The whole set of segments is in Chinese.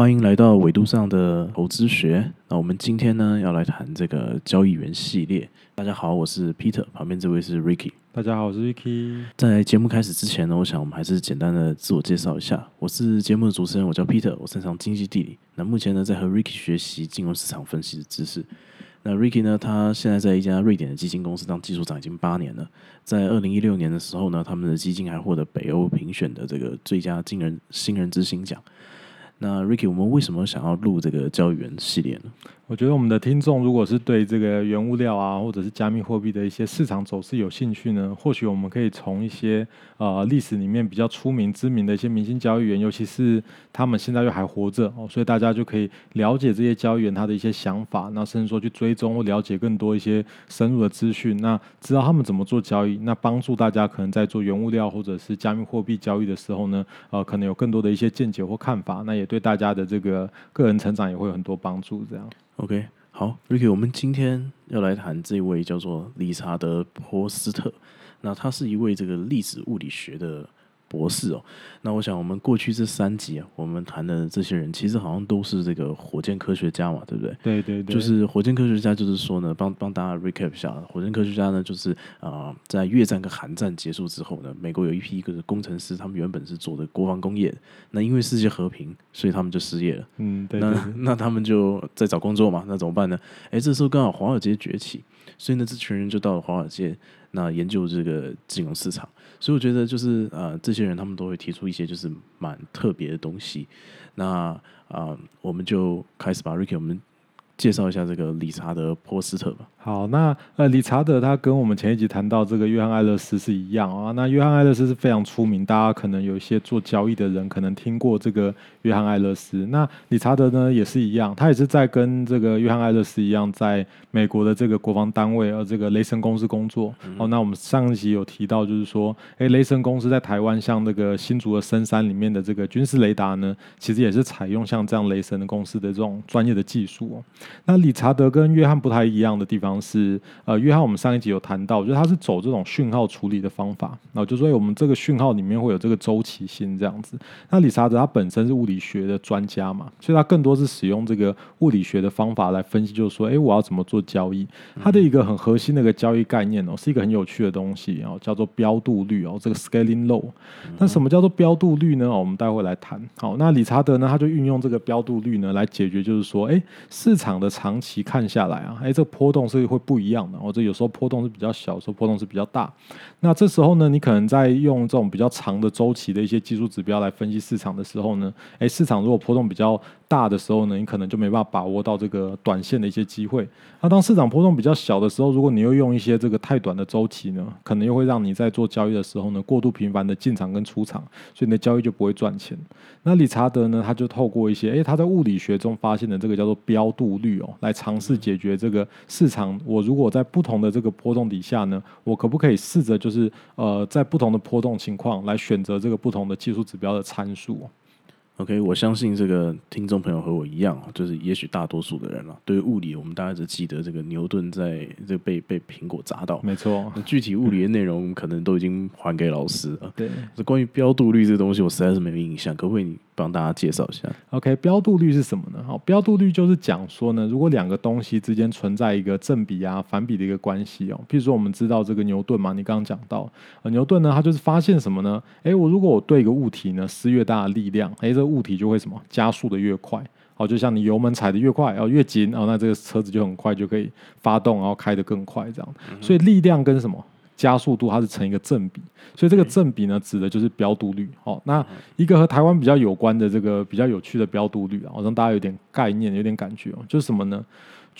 欢迎来到纬度上的投资学。那我们今天呢要来谈这个交易员系列。大家好，我是 Peter，旁边这位是 Ricky。大家好，我是 Ricky。在节目开始之前呢，我想我们还是简单的自我介绍一下。我是节目的主持人，我叫 Peter，我擅长经济地理。那目前呢在和 Ricky 学习金融市场分析的知识。那 Ricky 呢，他现在在一家瑞典的基金公司当技术长已经八年了。在二零一六年的时候呢，他们的基金还获得北欧评选的这个最佳金人新人之星奖。那 Ricky，我们为什么想要录这个交易员系列呢？我觉得我们的听众如果是对这个原物料啊，或者是加密货币的一些市场走势有兴趣呢，或许我们可以从一些呃历史里面比较出名、知名的一些明星交易员，尤其是他们现在又还活着哦，所以大家就可以了解这些交易员他的一些想法，那甚至说去追踪或了解更多一些深入的资讯，那知道他们怎么做交易，那帮助大家可能在做原物料或者是加密货币交易的时候呢，呃，可能有更多的一些见解或看法，那也对大家的这个个人成长也会有很多帮助，这样。OK，好，Ricky，我们今天要来谈这位叫做理查德·波斯特，那他是一位这个粒子物理学的。博士哦，那我想我们过去这三集啊，我们谈的这些人其实好像都是这个火箭科学家嘛，对不对？对对对，就是火箭科学家，就是说呢，帮帮大家 recap 一下，火箭科学家呢，就是啊，在越战跟韩战结束之后呢，美国有一批一个工程师，他们原本是做的国防工业，那因为世界和平，所以他们就失业了。嗯，对。那那他们就在找工作嘛，那怎么办呢？哎，这时候刚好华尔街崛起，所以呢，这群人就到了华尔街，那研究这个金融市场。所以我觉得就是呃，这些人他们都会提出一些就是蛮特别的东西。那啊，我们就开始把 Ricky 我们介绍一下这个理查德·波斯特吧。好，那呃，理查德他跟我们前一集谈到这个约翰·艾勒斯是一样啊。那约翰·艾勒斯是非常出名，大家可能有一些做交易的人可能听过这个约翰·艾勒斯。那理查德呢也是一样，他也是在跟这个约翰·艾勒斯一样，在美国的这个国防单位呃这个雷神公司工作。哦，那我们上一集有提到，就是说，哎，雷神公司在台湾像这个新竹的深山里面的这个军事雷达呢，其实也是采用像这样雷神的公司的这种专业的技术哦。那理查德跟约翰不太一样的地方。是呃，约翰，我们上一集有谈到，就是他是走这种讯号处理的方法，然后就说我们这个讯号里面会有这个周期性这样子。那理查德他本身是物理学的专家嘛，所以他更多是使用这个物理学的方法来分析，就是说，哎，我要怎么做交易？他的一个很核心的一个交易概念哦，是一个很有趣的东西哦，叫做标度率哦，这个 scaling law。那什么叫做标度率呢？我们待会来谈。好，那理查德呢，他就运用这个标度率呢来解决，就是说，哎，市场的长期看下来啊，哎，这个波动是。会不一样的，或者有时候波动是比较小，时候波动是比较大。那这时候呢，你可能在用这种比较长的周期的一些技术指标来分析市场的时候呢，哎，市场如果波动比较大的时候呢，你可能就没办法把握到这个短线的一些机会。那当市场波动比较小的时候，如果你又用一些这个太短的周期呢，可能又会让你在做交易的时候呢，过度频繁的进场跟出场，所以你的交易就不会赚钱。那理查德呢，他就透过一些诶，他在物理学中发现的这个叫做标度率哦，来尝试解决这个市场。我如果在不同的这个波动底下呢，我可不可以试着就是呃，在不同的波动情况来选择这个不同的技术指标的参数？OK，我相信这个听众朋友和我一样就是也许大多数的人了，对于物理，我们大家只记得这个牛顿在这被被苹果砸到，没错。具体物理的内容可能都已经还给老师了。对，这关于标度率这个东西，我实在是没有印象，可不可以？帮大家介绍一下，OK，标度率是什么呢？好，标度率就是讲说呢，如果两个东西之间存在一个正比啊、反比的一个关系哦。譬如说，我们知道这个牛顿嘛，你刚刚讲到，呃，牛顿呢，他就是发现什么呢？诶，我如果我对一个物体呢施越大的力量，诶，这个物体就会什么加速的越快。哦，就像你油门踩的越快，然后越紧，哦，那这个车子就很快就可以发动，然后开得更快这样。所以力量跟什么？加速度它是成一个正比，所以这个正比呢，指的就是标度率。哦，那一个和台湾比较有关的这个比较有趣的标度率啊，我让大家有点概念，有点感觉哦，就是什么呢？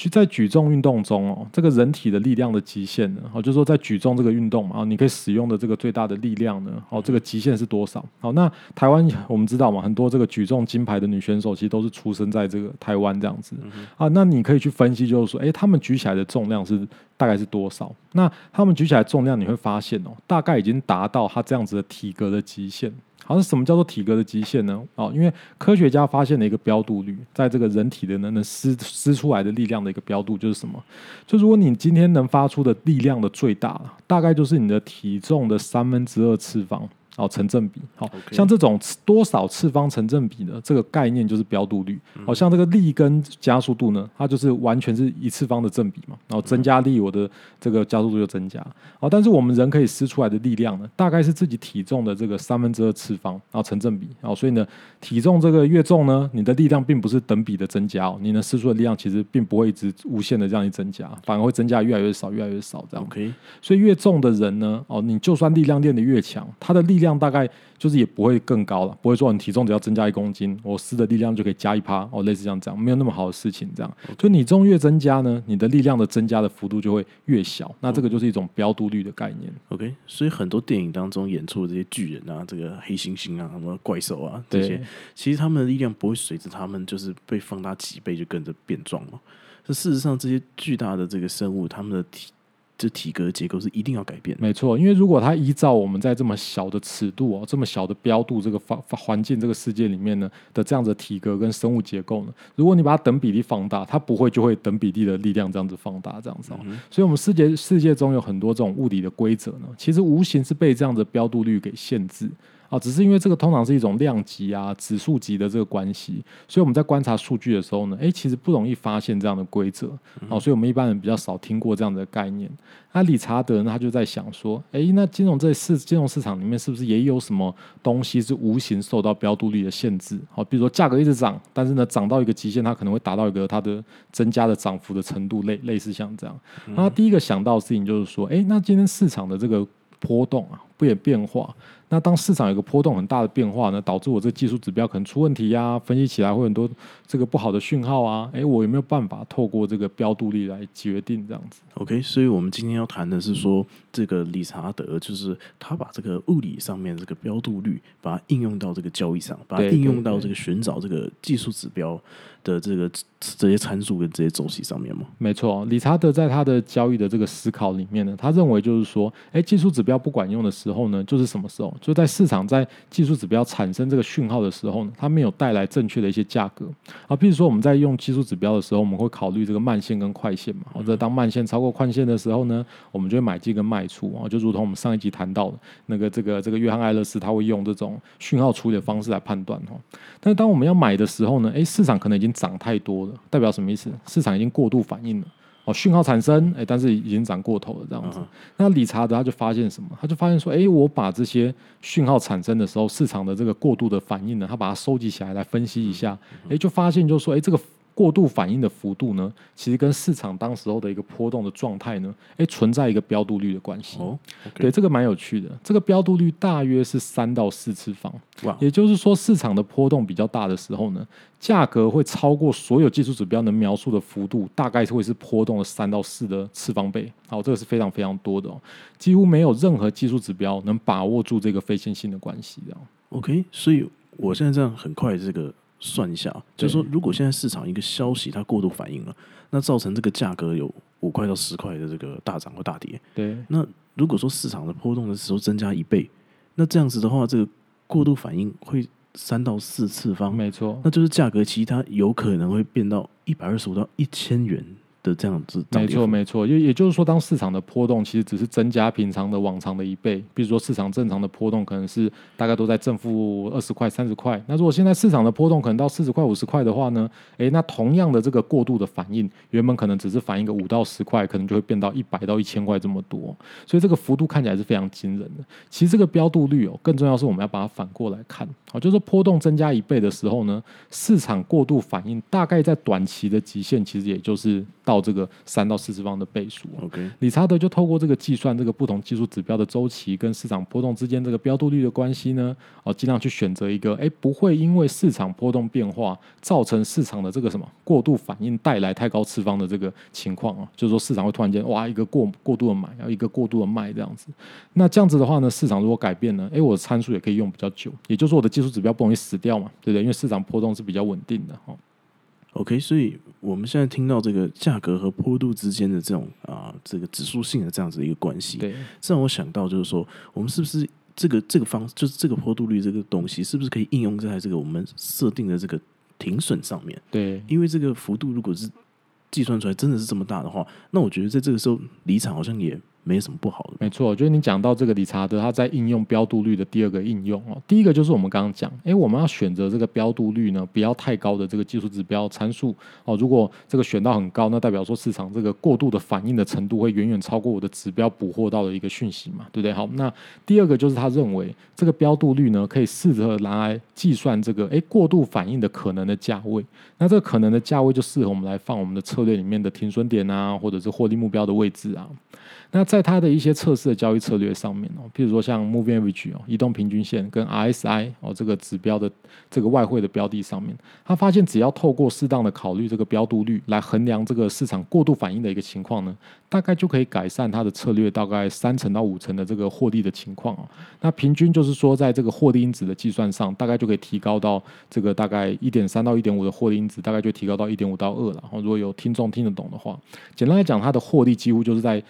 去在举重运动中哦，这个人体的力量的极限呢，哦，就是说在举重这个运动嘛，哦，你可以使用的这个最大的力量呢，哦，这个极限是多少？好，那台湾我们知道嘛，很多这个举重金牌的女选手其实都是出生在这个台湾这样子啊，那你可以去分析，就是说，哎，他们举起来的重量是大概是多少？那他们举起来重量，你会发现哦，大概已经达到他这样子的体格的极限。好，是什么叫做体格的极限呢？哦，因为科学家发现了一个标度率，在这个人体的能能施施出来的力量的一个标度，就是什么？就如果你今天能发出的力量的最大，大概就是你的体重的三分之二次方。哦成正比。好像这种多少次方成正比呢这个概念就是标度率。好像这个力跟加速度呢，它就是完全是一次方的正比嘛。然后增加力，我的这个加速度就增加。好，但是我们人可以施出来的力量呢，大概是自己体重的这个三分之二次方，然后成正比。哦，所以呢，体重这个越重呢，你的力量并不是等比的增加哦，你能施出的力量其实并不会一直无限的这样一增加，反而会增加越来越少，越来越少这样。OK，所以越重的人呢，哦，你就算力量练得越强，他的力量大概就是也不会更高了，不会说你体重只要增加一公斤，我施的力量就可以加一趴，哦，类似像这样，没有那么好的事情这样。所以你重越增加呢，你的力量的增加的幅度就会越小，那这个就是一种标度率的概念。OK，所以很多电影当中演出的这些巨人啊，这个黑猩猩啊，什么怪兽啊，这些，其实他们的力量不会随着他们就是被放大几倍就跟着变壮嘛。这事实上，这些巨大的这个生物，他们的体这体格结构是一定要改变的。没错，因为如果它依照我们在这么小的尺度哦，这么小的标度这个发发环境这个世界里面呢的这样子的体格跟生物结构呢，如果你把它等比例放大，它不会就会等比例的力量这样子放大这样子哦。所以，我们世界世界中有很多这种物理的规则呢，其实无形是被这样的标度率给限制。啊，只是因为这个通常是一种量级啊、指数级的这个关系，所以我们在观察数据的时候呢，诶，其实不容易发现这样的规则。哦，所以我们一般人比较少听过这样的概念。那理查德呢，他就在想说，诶，那金融这市金融市场里面是不是也有什么东西是无形受到标度率的限制？好，比如说价格一直涨，但是呢涨到一个极限，它可能会达到一个它的增加的涨幅的程度，类类似像这样。那他第一个想到的事情就是说，诶，那今天市场的这个波动啊，不也变化？那当市场有个波动很大的变化呢，导致我这个技术指标可能出问题呀、分析起来会很多这个不好的讯号啊，诶，我有没有办法透过这个标度率来决定这样子？OK，所以我们今天要谈的是说，这个理查德就是他把这个物理上面这个标度率，把它应用到这个交易上，把它应用到这个寻找这个技术指标的这个这些参数跟这些周期上面嘛。没错，理查德在他的交易的这个思考里面呢，他认为就是说，诶，技术指标不管用的时候呢，就是什么时候？就在市场在技术指标产生这个讯号的时候呢，它没有带来正确的一些价格啊。比如说我们在用技术指标的时候，我们会考虑这个慢线跟快线嘛。或者当慢线超过快线的时候呢，我们就会买进跟卖出啊。就如同我们上一集谈到的那个这个这个约翰艾勒斯，他会用这种讯号处理的方式来判断哈。但是当我们要买的时候呢，诶，市场可能已经涨太多了，代表什么意思？市场已经过度反应了。哦，讯号产生，哎，但是已经涨过头了，这样子。嗯那理查德他就发现什么？他就发现说，哎，我把这些讯号产生的时候，市场的这个过度的反应呢，他把它收集起来来分析一下，哎，就发现就是说，哎，这个过度反应的幅度呢，其实跟市场当时候的一个波动的状态呢，诶，存在一个标度率的关系。哦对这个蛮有趣的。这个标度率大约是三到四次方，哇，也就是说，市场的波动比较大的时候呢，价格会超过所有技术指标能描述的幅度，大概会是波动的三到四的次方倍。好，这个是非常非常多的哦，几乎没有任何技术指标能把握住这个非线性的关系。这样 OK，所以我现在这样很快这个算一下，就是说，如果现在市场一个消息它过度反应了，那造成这个价格有五块到十块的这个大涨或大跌。对那如果说市场的波动的时候增加一倍，那这样子的话，这个过度反应会三到四次方，没错，那就是价格其实它有可能会变到一百二十五到一千元的这样子没。错没错，也也就是说，当市场的波动其实只是增加平常的往常的一倍，比如说市场正常的波动可能是大概都在正负二十块、三十块，那如果现在市场的波动可能到四十块、五十块的话呢，诶，那同样的这个过度的反应，原本可能只是反应个五到十块，可能就会变到一百到一千块这么多，所以这个幅度看起来是非常惊人的。其实这个标度率哦，更重要是我们要把它反过来看，好，就是说波动增加一倍的时候呢，市场过度反应大概在短期的极限，其实也就是到这个三到四次方的倍数哦。OK，理查德就透过这个计算这个不同技术指标的周期跟市场波动之间这个标度率的关系呢，哦，尽量去选择一个哎不会因为市场波动变化造成市场的这个什么过度反应带来太高次方的这个情况啊，就是说市场会突然间哇一个过过度的买，然后一个过度的卖这样子。那这样子的话呢，市场如果改变呢，哎，我的参数也可以用比较久，也就是说我的技术指标不容易死掉嘛，对不对？因为市场波动是比较稳定的哈。OK，所以我们现在听到这个价格和坡度之间的这种啊、这个指数性的这样子的一个关系，对，这让我想到就是说，我们是不是这个这个方就是这个坡度率这个东西，是不是可以应用在这个我们设定的这个停损上面？对，因为这个幅度如果是计算出来真的是这么大的话，那我觉得在这个时候离场好像也没什么不好的。没错，就是你讲到这个理查德，他在应用标度率的第二个应用哦，第一个就是我们刚刚讲，诶，我们要选择这个标度率呢，不要太高的这个技术指标参数哦。如果这个选到很高，那代表说市场这个过度的反应的程度会远远超过我的指标捕获到的一个讯息嘛，对不对？好，那第二个就是他认为这个标度率呢，可以试着拿来计算这个诶过度反应的可能的价位。那这个可能的价位就适合我们来放我们的策略里面的停损点啊，或者是获利目标的位置啊。那在它的一些测试的交易策略上面哦，譬如说像 Moving Average 哦，移动平均线跟 RSI 哦这个指标的这个外汇的标的上面，他发现只要透过适当的考虑这个标度率来衡量这个市场过度反应的一个情况呢，大概就可以改善它的策略大概三成到五成的这个获利的情况哦。那平均就是说，在这个获利因子的计算上，大概就可以提高到这个大概一点三到一点五的获利因子，大概就提高到一点五到二了。然后如果有听众听得懂的话，简单来讲，它的获利几乎就是在。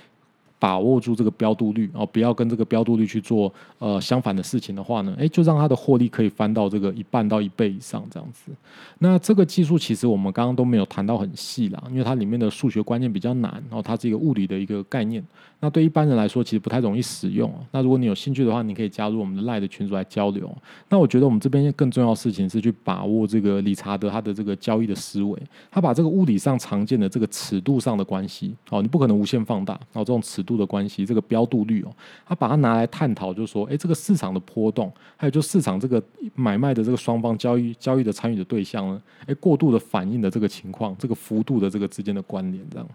把握住这个标度率哦，不要跟这个标度率去做呃相反的事情的话呢，诶，就让它的获利可以翻到这个一半到一倍以上这样子。那这个技术其实我们刚刚都没有谈到很细啦，因为它里面的数学观念比较难，然后它是一个物理的一个概念。那对一般人来说，其实不太容易使用。那如果你有兴趣的话，你可以加入我们的赖的群组来交流。那我觉得我们这边更重要的事情是去把握这个理查德他的这个交易的思维，他把这个物理上常见的这个尺度上的关系，哦，你不可能无限放大，然后这种尺度度的关系，这个标度率哦，他把它拿来探讨，就是说，哎，这个市场的波动，还有就市场这个买卖的这个双方交易交易的参与的对象呢，哎，过度的反应的这个情况，这个幅度的这个之间的关联，这样。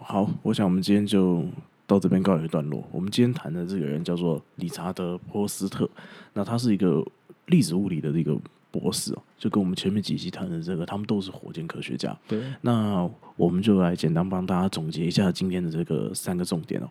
好，我想我们今天就。到这边告一段落。我们今天谈的这个人叫做理查德·波斯特，那他是一个粒子物理的一个博士哦，就跟我们前面几期谈的这个，他们都是火箭科学家。对，那我们就来简单帮大家总结一下今天的这个三个重点哦。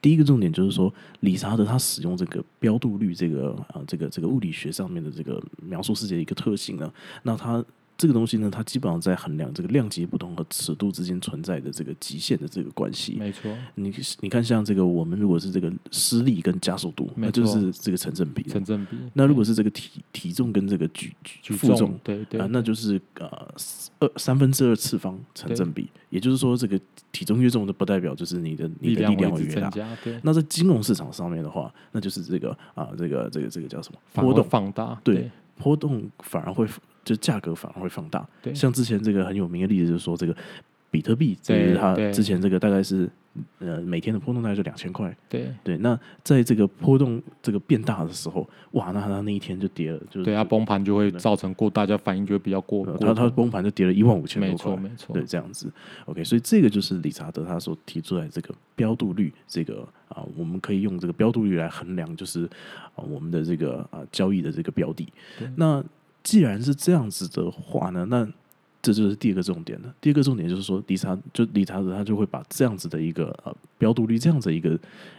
第一个重点就是说，理查德他使用这个标度率这个啊，这个这个物理学上面的这个描述世界的一个特性呢，那他。这个东西呢，它基本上在衡量这个量级不同和尺度之间存在的这个极限的这个关系。没错，你你看，像这个我们如果是这个施力跟加速度，那就是这个成正比。成正比。那如果是这个体体重跟这个举举负重，对对啊，那就是呃二三分之二次方成正比。也就是说，这个体重越重的不代表就是你的你的力量会越大。那在金融市场上面的话，那就是这个啊，这个这个这个叫什么？波动放大。对，波动反而会。就价格反而会放大，像之前这个很有名的例子，就是说这个比特币，就是它之前这个大概是呃每天的波动大概就两千块，对对。那在这个波动这个变大的时候，哇，那它那一天就跌了，就对它崩盘就会造成过大家反应就会比较过，它它崩盘就跌了一万五千多块，没错没错，对这样子。OK，所以这个就是理查德他所提出来这个标度率，这个啊，我们可以用这个标度率来衡量，就是啊我们的这个啊交易的这个标的，那。既然是这样子的话呢，那这就是第二个重点了。第二个重点就是说，理查就理查德他就会把这样子的一个呃标度率这样子一个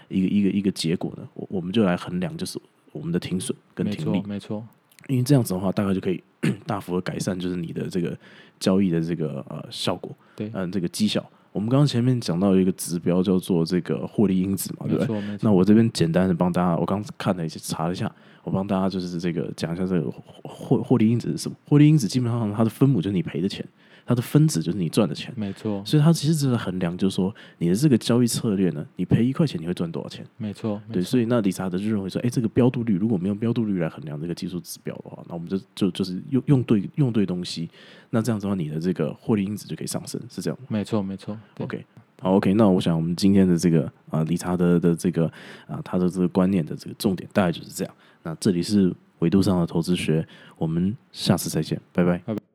一个一个一个结果呢，我我们就来衡量，就是我们的停损跟停利，没错，因为这样子的话，大概就可以 大幅的改善，就是你的这个交易的这个呃效果，对，嗯，这个绩效。我们刚刚前面讲到一个指标叫做这个获利因子嘛，对不对？那我这边简单的帮大家，我刚看了一下查了一下。我帮大家就是这个讲一下这个获获利因子是什么？获利因子基本上它的分母就是你赔的钱，它的分子就是你赚的钱。没错，所以它其实只是衡量，就是说你的这个交易策略呢，你赔一块钱你会赚多少钱？没错，对。所以那理查德就认为说，哎，这个标度率如果没有标度率来衡量这个技术指标的话，那我们就就就是用用对用对东西，那这样子的话，你的这个获利因子就可以上升，是这样。没错，没错。OK。好，OK，那我想我们今天的这个啊，理查德的这个啊，他的这个观念的这个重点大概就是这样。那这里是维度上的投资学，我们下次再见，拜拜拜拜。